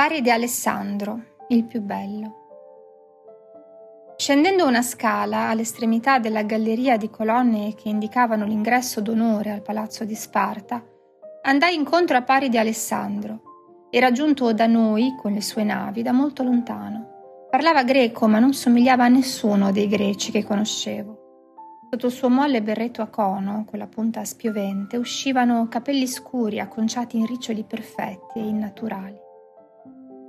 pari di Alessandro, il più bello. Scendendo una scala all'estremità della galleria di colonne che indicavano l'ingresso d'onore al palazzo di Sparta, andai incontro a pari di Alessandro. Era giunto da noi con le sue navi da molto lontano. Parlava greco, ma non somigliava a nessuno dei greci che conoscevo. Sotto il suo molle berretto a cono, con la punta spiovente, uscivano capelli scuri acconciati in riccioli perfetti e innaturali.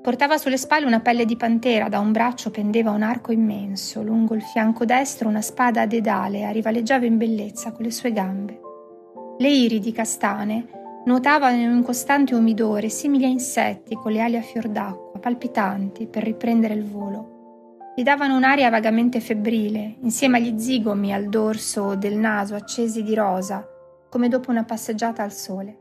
Portava sulle spalle una pelle di pantera, da un braccio pendeva un arco immenso, lungo il fianco destro una spada a dedale rivaleggiava in bellezza con le sue gambe. Le iridi castane nuotavano in un costante umidore, simili a insetti con le ali a fior d'acqua, palpitanti per riprendere il volo. Gli davano un'aria vagamente febbrile, insieme agli zigomi al dorso del naso accesi di rosa, come dopo una passeggiata al sole.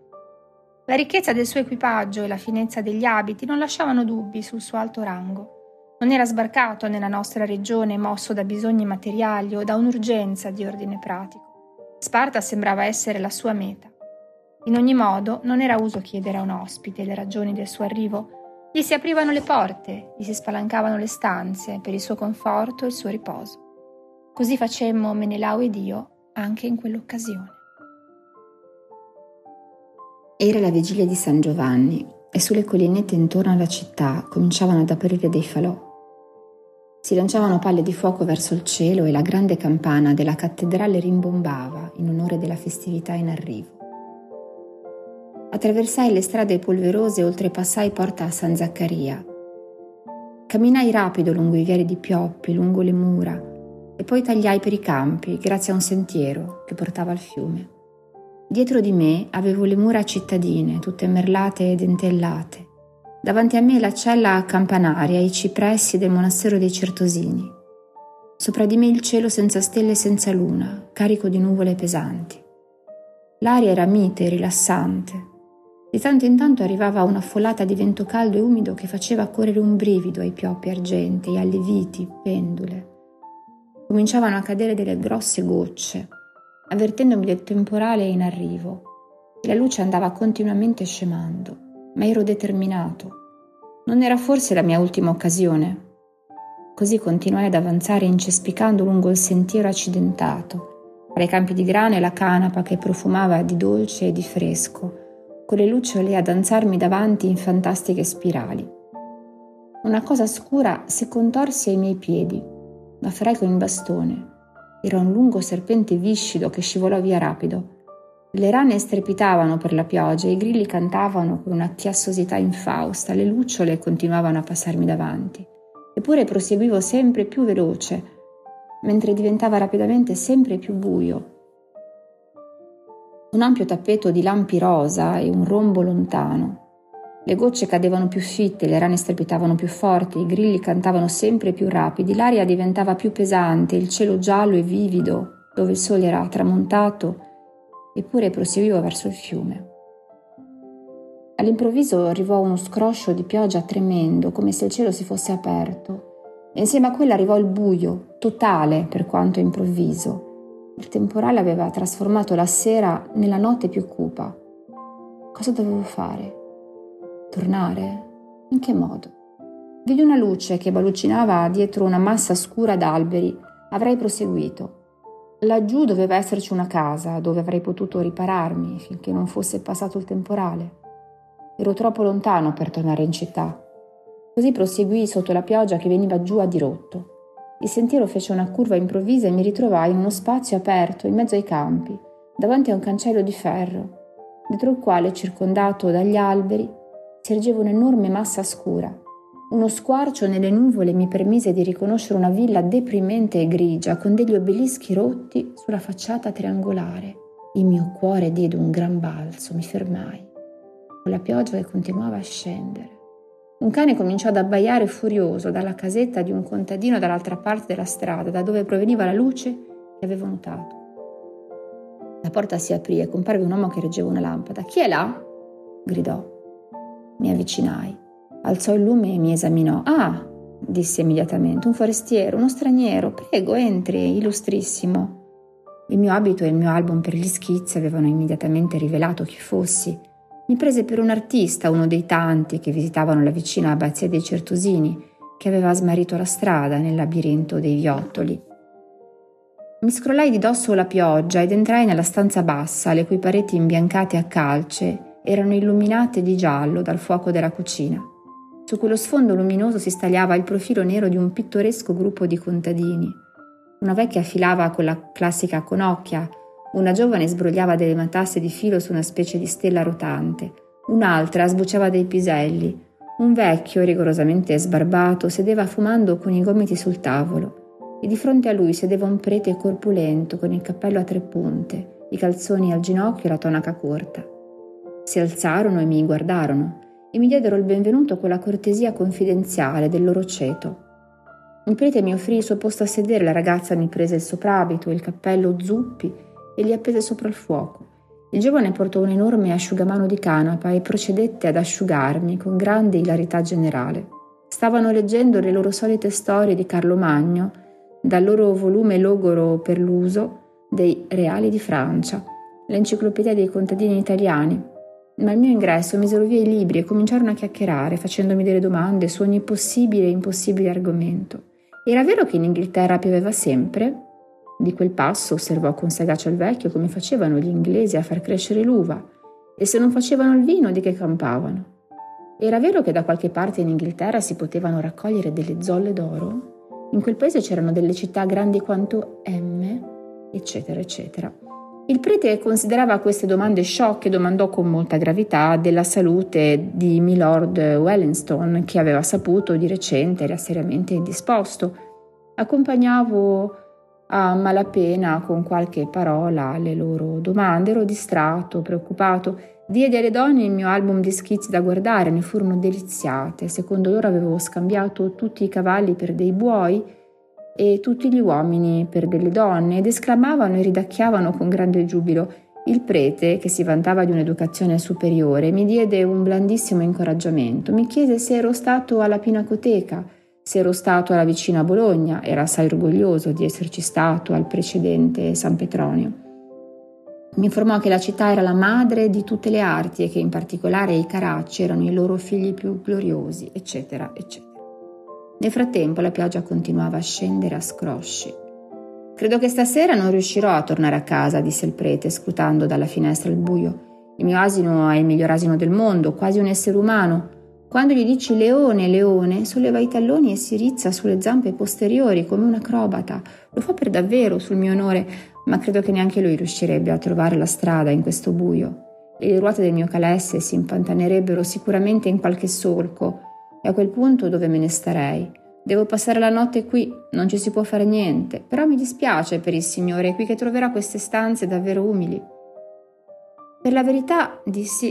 La ricchezza del suo equipaggio e la finezza degli abiti non lasciavano dubbi sul suo alto rango. Non era sbarcato nella nostra regione mosso da bisogni materiali o da un'urgenza di ordine pratico. Sparta sembrava essere la sua meta. In ogni modo, non era uso chiedere a un ospite le ragioni del suo arrivo. Gli si aprivano le porte, gli si spalancavano le stanze per il suo conforto e il suo riposo. Così facemmo Menelao ed io anche in quell'occasione. Era la vigilia di San Giovanni e sulle collinette intorno alla città cominciavano ad aprire dei falò. Si lanciavano palle di fuoco verso il cielo e la grande campana della cattedrale rimbombava in onore della festività in arrivo. Attraversai le strade polverose e oltrepassai porta a San Zaccaria. Camminai rapido lungo i viali di pioppi, lungo le mura e poi tagliai per i campi grazie a un sentiero che portava al fiume. Dietro di me avevo le mura cittadine, tutte merlate e dentellate. Davanti a me la cella campanaria e i cipressi del monastero dei Certosini. Sopra di me il cielo senza stelle e senza luna, carico di nuvole pesanti. L'aria era mite e rilassante. Di tanto in tanto arrivava una folata di vento caldo e umido che faceva correre un brivido ai pioppi argentei, alle viti, pendule. Cominciavano a cadere delle grosse gocce, avvertendomi del temporale in arrivo. La luce andava continuamente scemando, ma ero determinato. Non era forse la mia ultima occasione? Così continuai ad avanzare incespicando lungo il sentiero accidentato, tra i campi di grano e la canapa che profumava di dolce e di fresco, con le lucciole a danzarmi davanti in fantastiche spirali. Una cosa scura si contorse ai miei piedi. L'afferrai con il bastone era un lungo serpente viscido che scivolò via rapido. Le rane strepitavano per la pioggia, i grilli cantavano con una chiassosità infausta, le lucciole continuavano a passarmi davanti. Eppure proseguivo sempre più veloce, mentre diventava rapidamente sempre più buio. Un ampio tappeto di lampi rosa e un rombo lontano. Le gocce cadevano più fitte, le rane strepitavano più forti, i grilli cantavano sempre più rapidi, l'aria diventava più pesante, il cielo giallo e vivido, dove il sole era tramontato, eppure proseguivo verso il fiume. All'improvviso arrivò uno scroscio di pioggia tremendo, come se il cielo si fosse aperto, e insieme a quello arrivò il buio, totale per quanto improvviso. Il temporale aveva trasformato la sera nella notte più cupa. Cosa dovevo fare? Tornare? In che modo? Vidi una luce che balucinava dietro una massa scura d'alberi. Avrei proseguito. Laggiù doveva esserci una casa dove avrei potuto ripararmi finché non fosse passato il temporale. Ero troppo lontano per tornare in città. Così proseguì sotto la pioggia che veniva giù a dirotto. Il sentiero fece una curva improvvisa e mi ritrovai in uno spazio aperto in mezzo ai campi, davanti a un cancello di ferro, dietro il quale, circondato dagli alberi, si ergeva un'enorme massa scura. Uno squarcio nelle nuvole mi permise di riconoscere una villa deprimente e grigia, con degli obelischi rotti sulla facciata triangolare. Il mio cuore diede un gran balzo, mi fermai, con la pioggia che continuava a scendere. Un cane cominciò ad abbaiare furioso dalla casetta di un contadino dall'altra parte della strada, da dove proveniva la luce che avevo notato. La porta si aprì e comparve un uomo che reggeva una lampada. Chi è là? gridò. Mi avvicinai. Alzò il lume e mi esaminò. Ah, disse immediatamente, un forestiero, uno straniero. Prego, entri, illustrissimo. Il mio abito e il mio album per gli schizzi avevano immediatamente rivelato chi fossi. Mi prese per un artista, uno dei tanti che visitavano la vicina abbazia dei Certosini, che aveva smarrito la strada nel labirinto dei viottoli. Mi scrollai di dosso la pioggia ed entrai nella stanza bassa, le cui pareti imbiancate a calce erano illuminate di giallo dal fuoco della cucina. Su quello sfondo luminoso si stagliava il profilo nero di un pittoresco gruppo di contadini. Una vecchia filava con la classica conocchia, una giovane sbrogliava delle matasse di filo su una specie di stella rotante, un'altra sbucciava dei piselli, un vecchio, rigorosamente sbarbato, sedeva fumando con i gomiti sul tavolo e di fronte a lui sedeva un prete corpulento con il cappello a tre punte, i calzoni al ginocchio e la tonaca corta. Si alzarono e mi guardarono e mi diedero il benvenuto con la cortesia confidenziale del loro ceto. Il prete mi offrì il suo posto a sedere, la ragazza mi prese il soprabito e il cappello zuppi e li appese sopra il fuoco. Il giovane portò un enorme asciugamano di canapa e procedette ad asciugarmi con grande ilarità generale. Stavano leggendo le loro solite storie di Carlo Magno, dal loro volume logoro per l'uso dei Reali di Francia, l'enciclopedia dei contadini italiani, ma al mio ingresso misero via i libri e cominciarono a chiacchierare, facendomi delle domande su ogni possibile e impossibile argomento. Era vero che in Inghilterra pioveva sempre? Di quel passo osservò con sagacia il vecchio come facevano gli inglesi a far crescere l'uva, e se non facevano il vino di che campavano. Era vero che da qualche parte in Inghilterra si potevano raccogliere delle zolle d'oro? In quel paese c'erano delle città grandi quanto M, eccetera, eccetera. Il prete considerava queste domande sciocche e domandò con molta gravità della salute di Milord Wellington, che aveva saputo di recente era seriamente indisposto. Accompagnavo a malapena con qualche parola le loro domande, ero distratto, preoccupato. Diedi alle donne il mio album di schizzi da guardare, ne furono deliziate. Secondo loro avevo scambiato tutti i cavalli per dei buoi e tutti gli uomini per delle donne ed esclamavano e ridacchiavano con grande giubilo. Il prete, che si vantava di un'educazione superiore, mi diede un blandissimo incoraggiamento. Mi chiese se ero stato alla Pinacoteca se ero stato alla vicina Bologna, era assai orgoglioso di esserci stato al precedente San Petronio. Mi informò che la città era la madre di tutte le arti e che in particolare i Caracci erano i loro figli più gloriosi, eccetera, eccetera. Nel frattempo la pioggia continuava a scendere a scrosci. Credo che stasera non riuscirò a tornare a casa, disse il prete, scrutando dalla finestra il buio. Il mio asino è il miglior asino del mondo, quasi un essere umano, quando gli dici leone, leone, solleva i talloni e si rizza sulle zampe posteriori come un acrobata. Lo fa per davvero, sul mio onore, ma credo che neanche lui riuscirebbe a trovare la strada in questo buio. Le ruote del mio calesse si impantanerebbero sicuramente in qualche solco. E a quel punto dove me ne starei? Devo passare la notte qui, non ci si può fare niente, però mi dispiace per il Signore qui che troverà queste stanze davvero umili. Per la verità, dissi,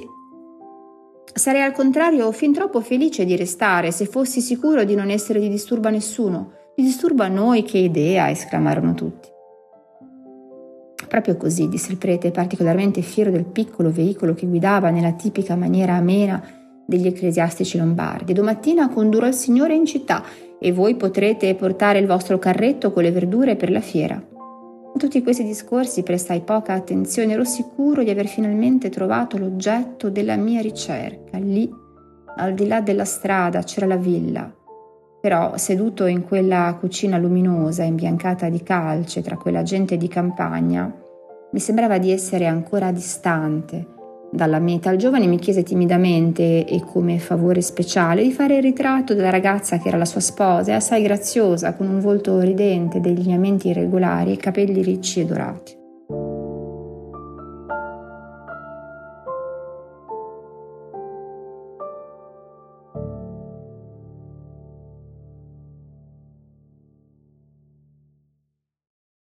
Sarei al contrario fin troppo felice di restare se fossi sicuro di non essere di disturbo a nessuno. Di disturbo a noi, che idea! esclamarono tutti. Proprio così, disse il prete, particolarmente fiero del piccolo veicolo che guidava nella tipica maniera amena degli ecclesiastici lombardi. Domattina condurrò il Signore in città e voi potrete portare il vostro carretto con le verdure per la fiera. In tutti questi discorsi prestai poca attenzione, ero sicuro di aver finalmente trovato l'oggetto della mia ricerca. Lì, al di là della strada, c'era la villa. Però, seduto in quella cucina luminosa, imbiancata di calce, tra quella gente di campagna, mi sembrava di essere ancora distante dalla meta. Il giovane mi chiese timidamente e come favore speciale di fare il ritratto della ragazza che era la sua sposa, assai graziosa, con un volto ridente, dei lineamenti irregolari e capelli ricci e dorati.